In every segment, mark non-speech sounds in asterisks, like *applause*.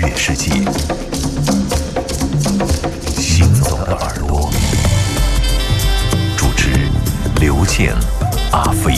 音乐世界，行走的耳朵，主持：刘健、阿飞。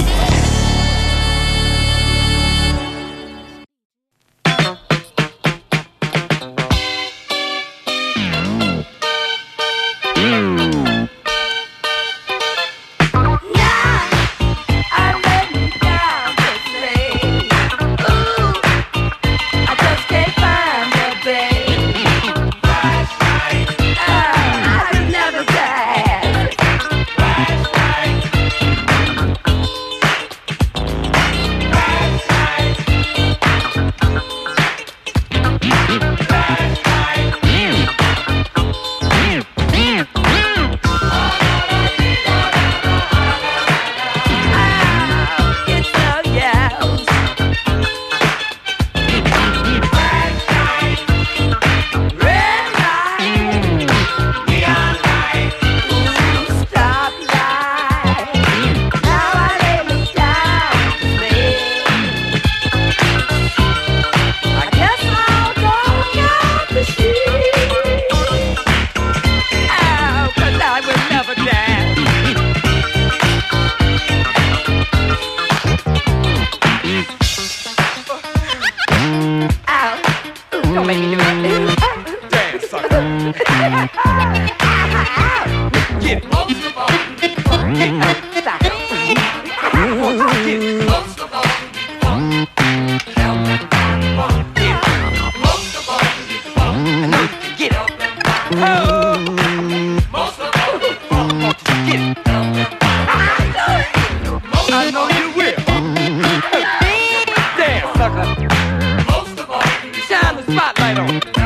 title.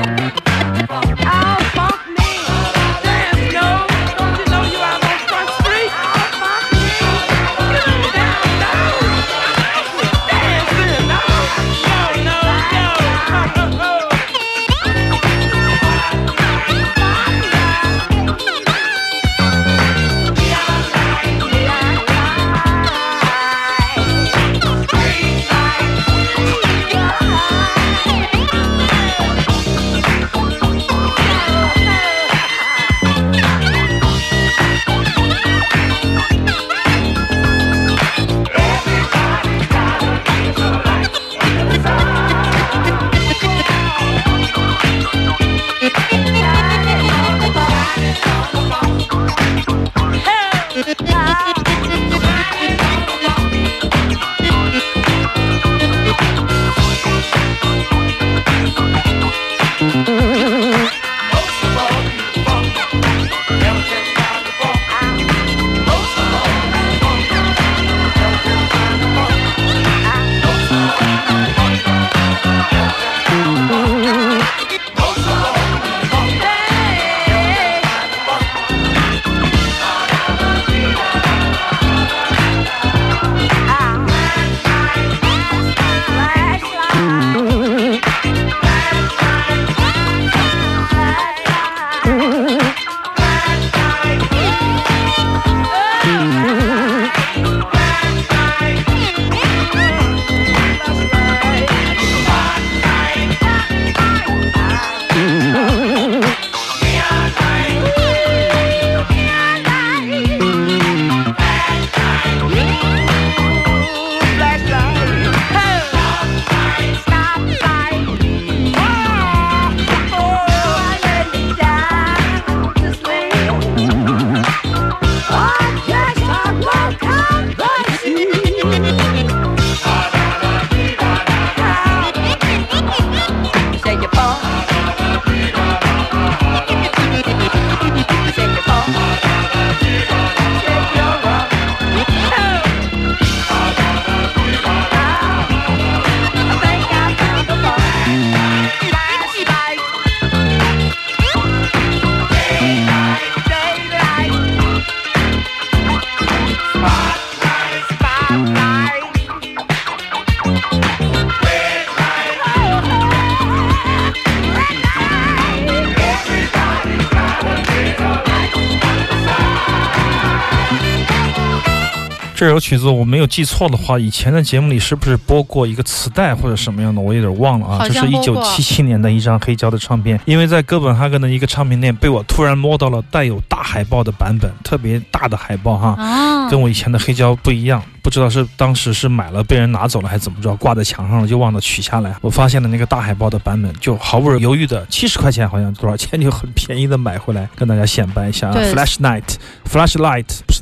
这首曲子我没有记错的话，以前的节目里是不是播过一个磁带或者什么样的？我有点忘了啊。这是一九七七年的一张黑胶的唱片，因为在哥本哈根的一个唱片店被我突然摸到了带有大海报的版本，特别大的海报哈，跟我以前的黑胶不一样。不知道是当时是买了被人拿走了还是怎么着，挂在墙上了就忘了取下来。我发现了那个大海报的版本，就毫不犹豫的七十块钱，好像多少钱 *laughs* 就很便宜的买回来，跟大家显摆一下。Flash Night，Flash Light 不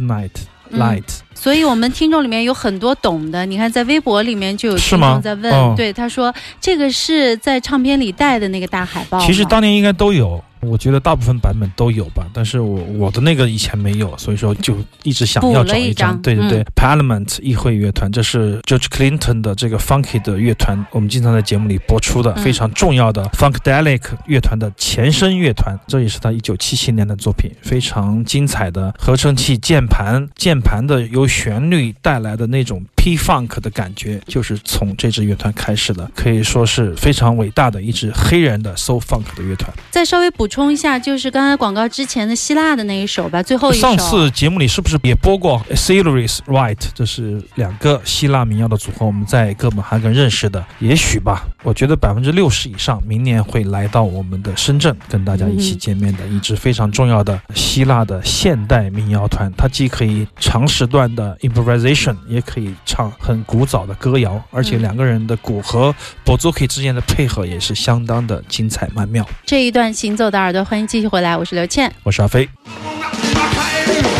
是 Night，Light。所以我们听众里面有很多懂的，你看在微博里面就有听众在问，对他说这个是在唱片里带的那个大海报。其实当年应该都有。我觉得大部分版本都有吧，但是我我的那个以前没有，所以说就一直想要找一张。对对对，Parliament 议会乐团，这是 George Clinton 的这个 Funky 的乐团，我们经常在节目里播出的非常重要的 Funkadelic 乐团的前身乐团，这也是他一九七七年的作品，非常精彩的合成器键盘，键盘的由旋律带来的那种 P Funk 的感觉，就是从这支乐团开始的，可以说是非常伟大的一支黑人的 Soul Funk 的乐团。再稍微补。充一下，就是刚才广告之前的希腊的那一首吧，最后一首。上次节目里是不是也播过 s i l a r i s Right？这是两个希腊民谣的组合，我们在哥本哈根认识的。也许吧，我觉得百分之六十以上，明年会来到我们的深圳，跟大家一起见面的一支非常重要的希腊的现代民谣团。它既可以长时段的 improvisation，也可以唱很古早的歌谣，而且两个人的鼓和 bozuki 之间的配合也是相当的精彩曼妙。这一段行走的。耳朵，欢迎继续回来，我是刘倩，我是阿飞。*laughs*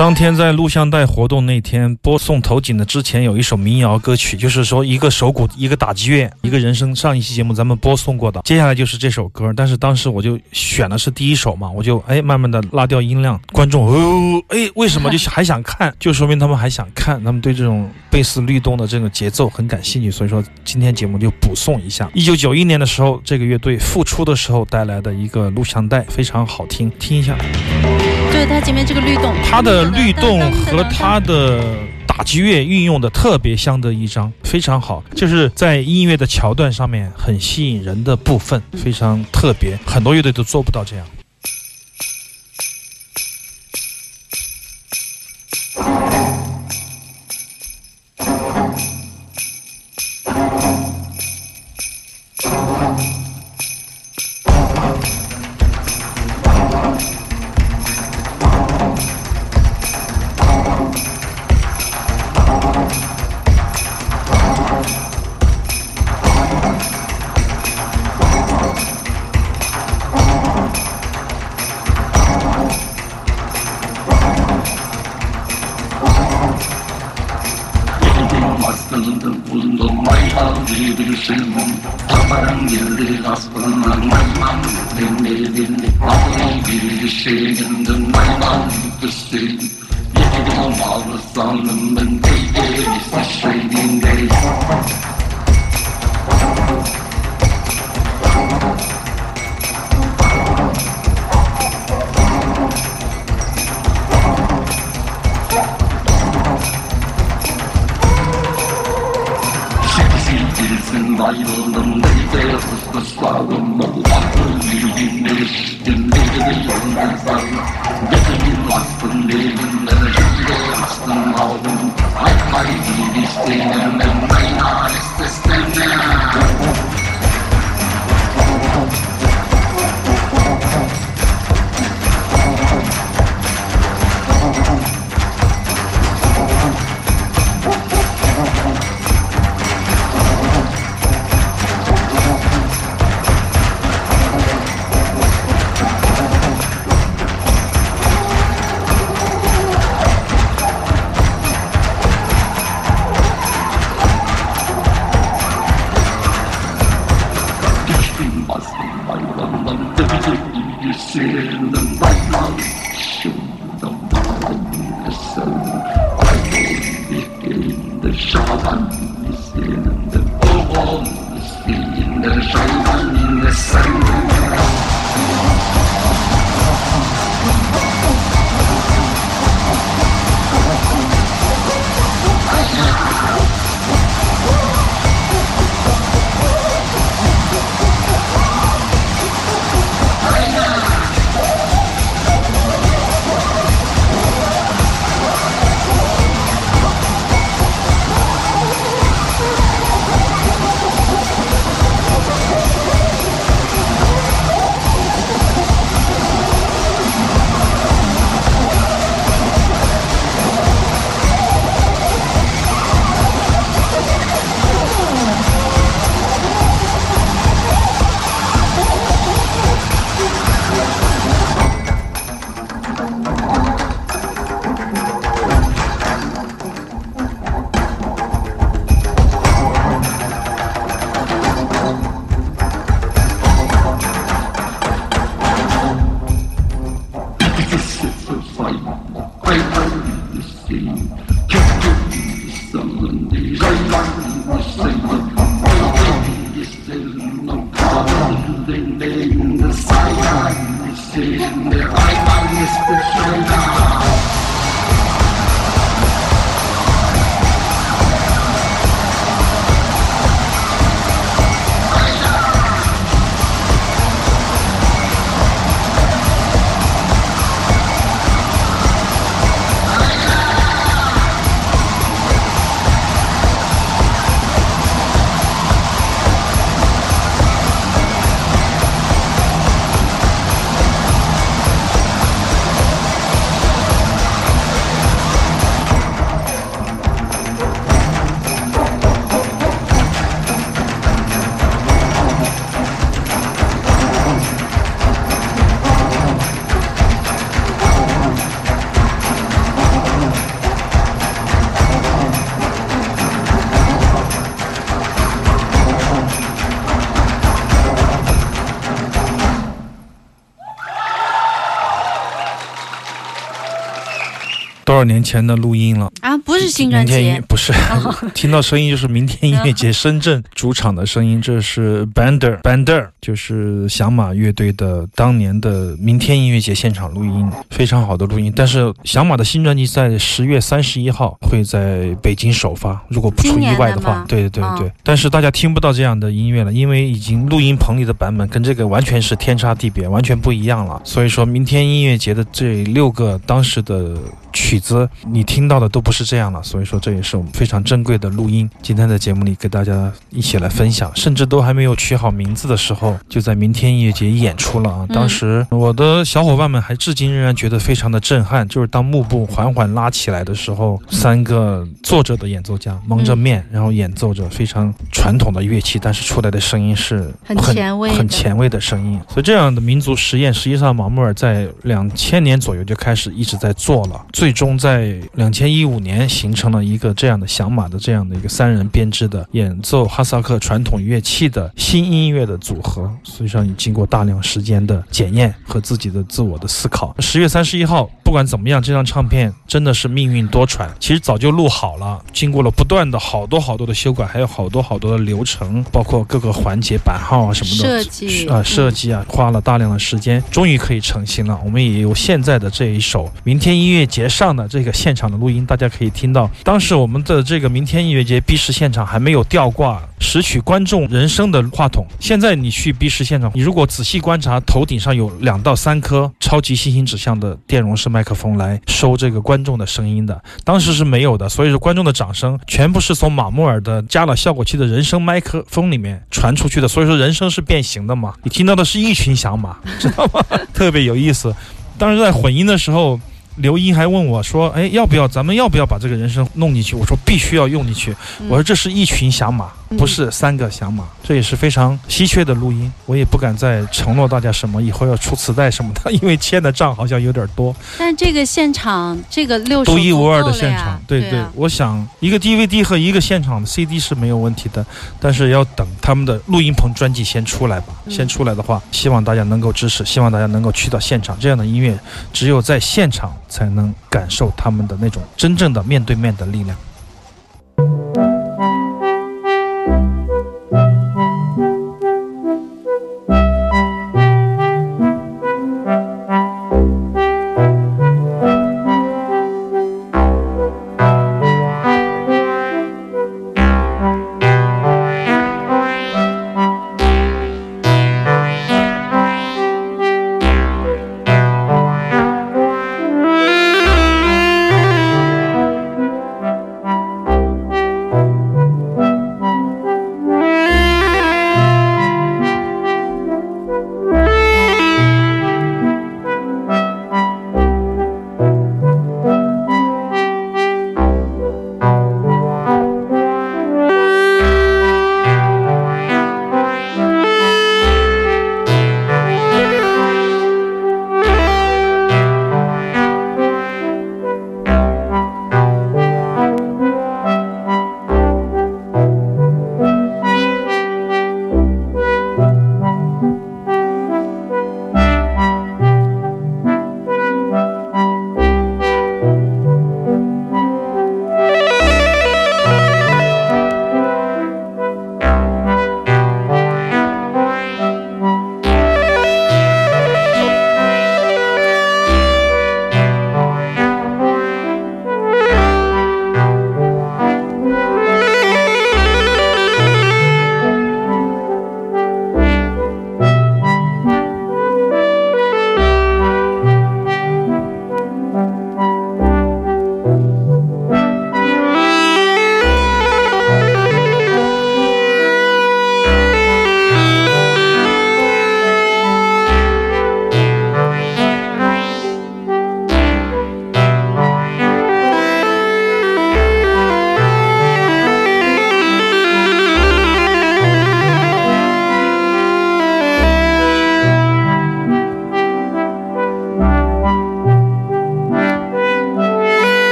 当天在录像带活动那天播送投景的之前，有一首民谣歌曲，就是说一个手鼓，一个打击乐，一个人声。上一期节目咱们播送过的，接下来就是这首歌。但是当时我就选的是第一首嘛，我就哎慢慢的拉掉音量，观众哦哎为什么就还想看？就说明他们还想看，他们对这种贝斯律动的这个节奏很感兴趣。所以说今天节目就补送一下。一九九一年的时候，这个乐队复出的时候带来的一个录像带，非常好听，听一下。就它前面这个律动，它的律动和它的打击乐运用的特别相得益彰，非常好。就是在音乐的桥段上面很吸引人的部分，非常特别，很多乐队都做不到这样。செல்வம் அபரம் இருந்து அஸ்பதம் மர்மம் வெண்ணிலிருந்து அபரம் இருந்து சேர்ந்து மனம் கிறிஸ்து எதிரும் ஆவசானம் செய்தி செய்தீங்கள் Thank you. in the sun. 年前的录音了啊，不是新专辑，不是，*laughs* 听到声音就是明天音乐节深圳主场的声音，这是 Bander Bander，就是响马乐队的当年的明天音乐节现场录音，非常好的录音。但是响马的新专辑在十月三十一号会在北京首发，如果不出意外的话，对对对对。但是大家听不到这样的音乐了，因为已经录音棚里的版本跟这个完全是天差地别，完全不一样了。所以说明天音乐节的这六个当时的。曲子你听到的都不是这样了，所以说这也是我们非常珍贵的录音。今天在节目里给大家一起来分享，甚至都还没有取好名字的时候，就在明天音乐节演出了啊！当时我的小伙伴们还至今仍然觉得非常的震撼，就是当幕布缓缓拉起来的时候，三个坐着的演奏家蒙着面，然后演奏着非常传统的乐器，但是出来的声音是很前卫、很前卫的声音。所以这样的民族实验，实际上马穆尔在两千年左右就开始一直在做了。最终在两千一五年形成了一个这样的响马的这样的一个三人编制的演奏哈萨克传统乐器的新音乐的组合，实际上你经过大量时间的检验和自己的自我的思考。十月三十一号，不管怎么样，这张唱片真的是命运多舛。其实早就录好了，经过了不断的好多好多的修改，还有好多好多的流程，包括各个环节版号啊什么的设计啊设计啊，花了大量的时间，终于可以成型了。我们也有现在的这一首明天音乐节。上的这个现场的录音，大家可以听到，当时我们的这个明天音乐节 B 市现场还没有吊挂拾取观众人声的话筒。现在你去 B 市现场，你如果仔细观察，头顶上有两到三颗超级星星指向的电容式麦克风来收这个观众的声音的，当时是没有的。所以说，观众的掌声全部是从马穆尔的加了效果器的人声麦克风里面传出去的。所以说，人声是变形的嘛？你听到的是一群响马，知道吗？特别有意思。当时在混音的时候。刘英还问我说：“哎，要不要咱们要不要把这个人参弄进去？”我说：“必须要用进去。”我说：“这是一群响马。”不是三个响马，这也是非常稀缺的录音。我也不敢再承诺大家什么，以后要出磁带什么的，*laughs* 因为欠的账好像有点多。但这个现场，这个六独一无二的现场，对对，我想一个 DVD 和一个现场的 CD 是没有问题的，但是要等他们的录音棚专辑先出来吧。先出来的话，希望大家能够支持，希望大家能够去到现场。这样的音乐，只有在现场才能感受他们的那种真正的面对面的力量。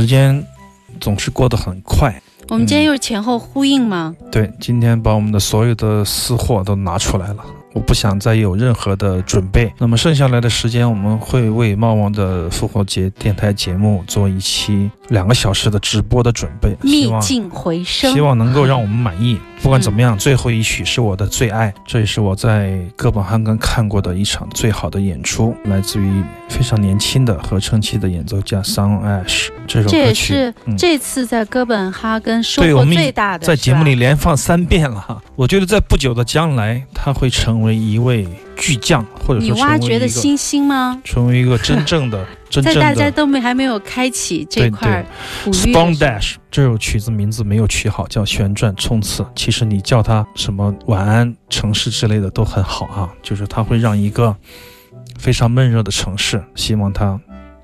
时间总是过得很快。我们今天又是前后呼应吗？对，今天把我们的所有的私货都拿出来了。我不想再有任何的准备。那么剩下来的时间，我们会为猫王的复活节电台节目做一期两个小时的直播的准备。逆境回升，希望能够让我们满意。不管怎么样，最后一曲是我的最爱，这也是我在哥本哈根看过的一场最好的演出，来自于非常年轻的合成器的演奏家 Son Ash。这首歌曲这也是这次在哥本哈根收获最大的。在节目里连放三遍了，我觉得在不久的将来，他会成为一位巨匠，或者说你挖掘的星星吗？成为一个真正的。在大家都没还没有开启这块，Spawn Dash 这首曲子名字没有取好，叫旋转冲刺。其实你叫它什么晚安城市之类的都很好啊，就是它会让一个非常闷热的城市，希望它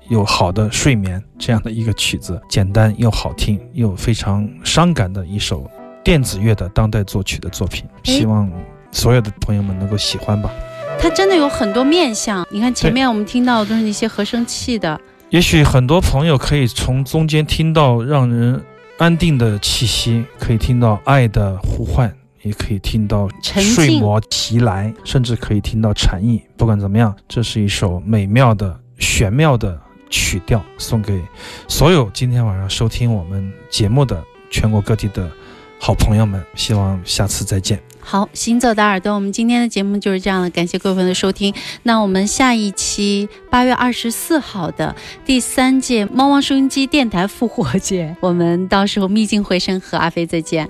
有好的睡眠。这样的一个曲子，简单又好听，又非常伤感的一首电子乐的当代作曲的作品，希望所有的朋友们能够喜欢吧。它真的有很多面相，你看前面我们听到的都是那些合成器的。也许很多朋友可以从中间听到让人安定的气息，可以听到爱的呼唤，也可以听到睡魔袭来，甚至可以听到禅意。不管怎么样，这是一首美妙的玄妙的曲调，送给所有今天晚上收听我们节目的全国各地的好朋友们。希望下次再见。好，行走的耳朵，我们今天的节目就是这样了，感谢各位朋友的收听。那我们下一期八月二十四号的第三届猫猫收音机电台复活节，我们到时候秘境回声和阿飞再见。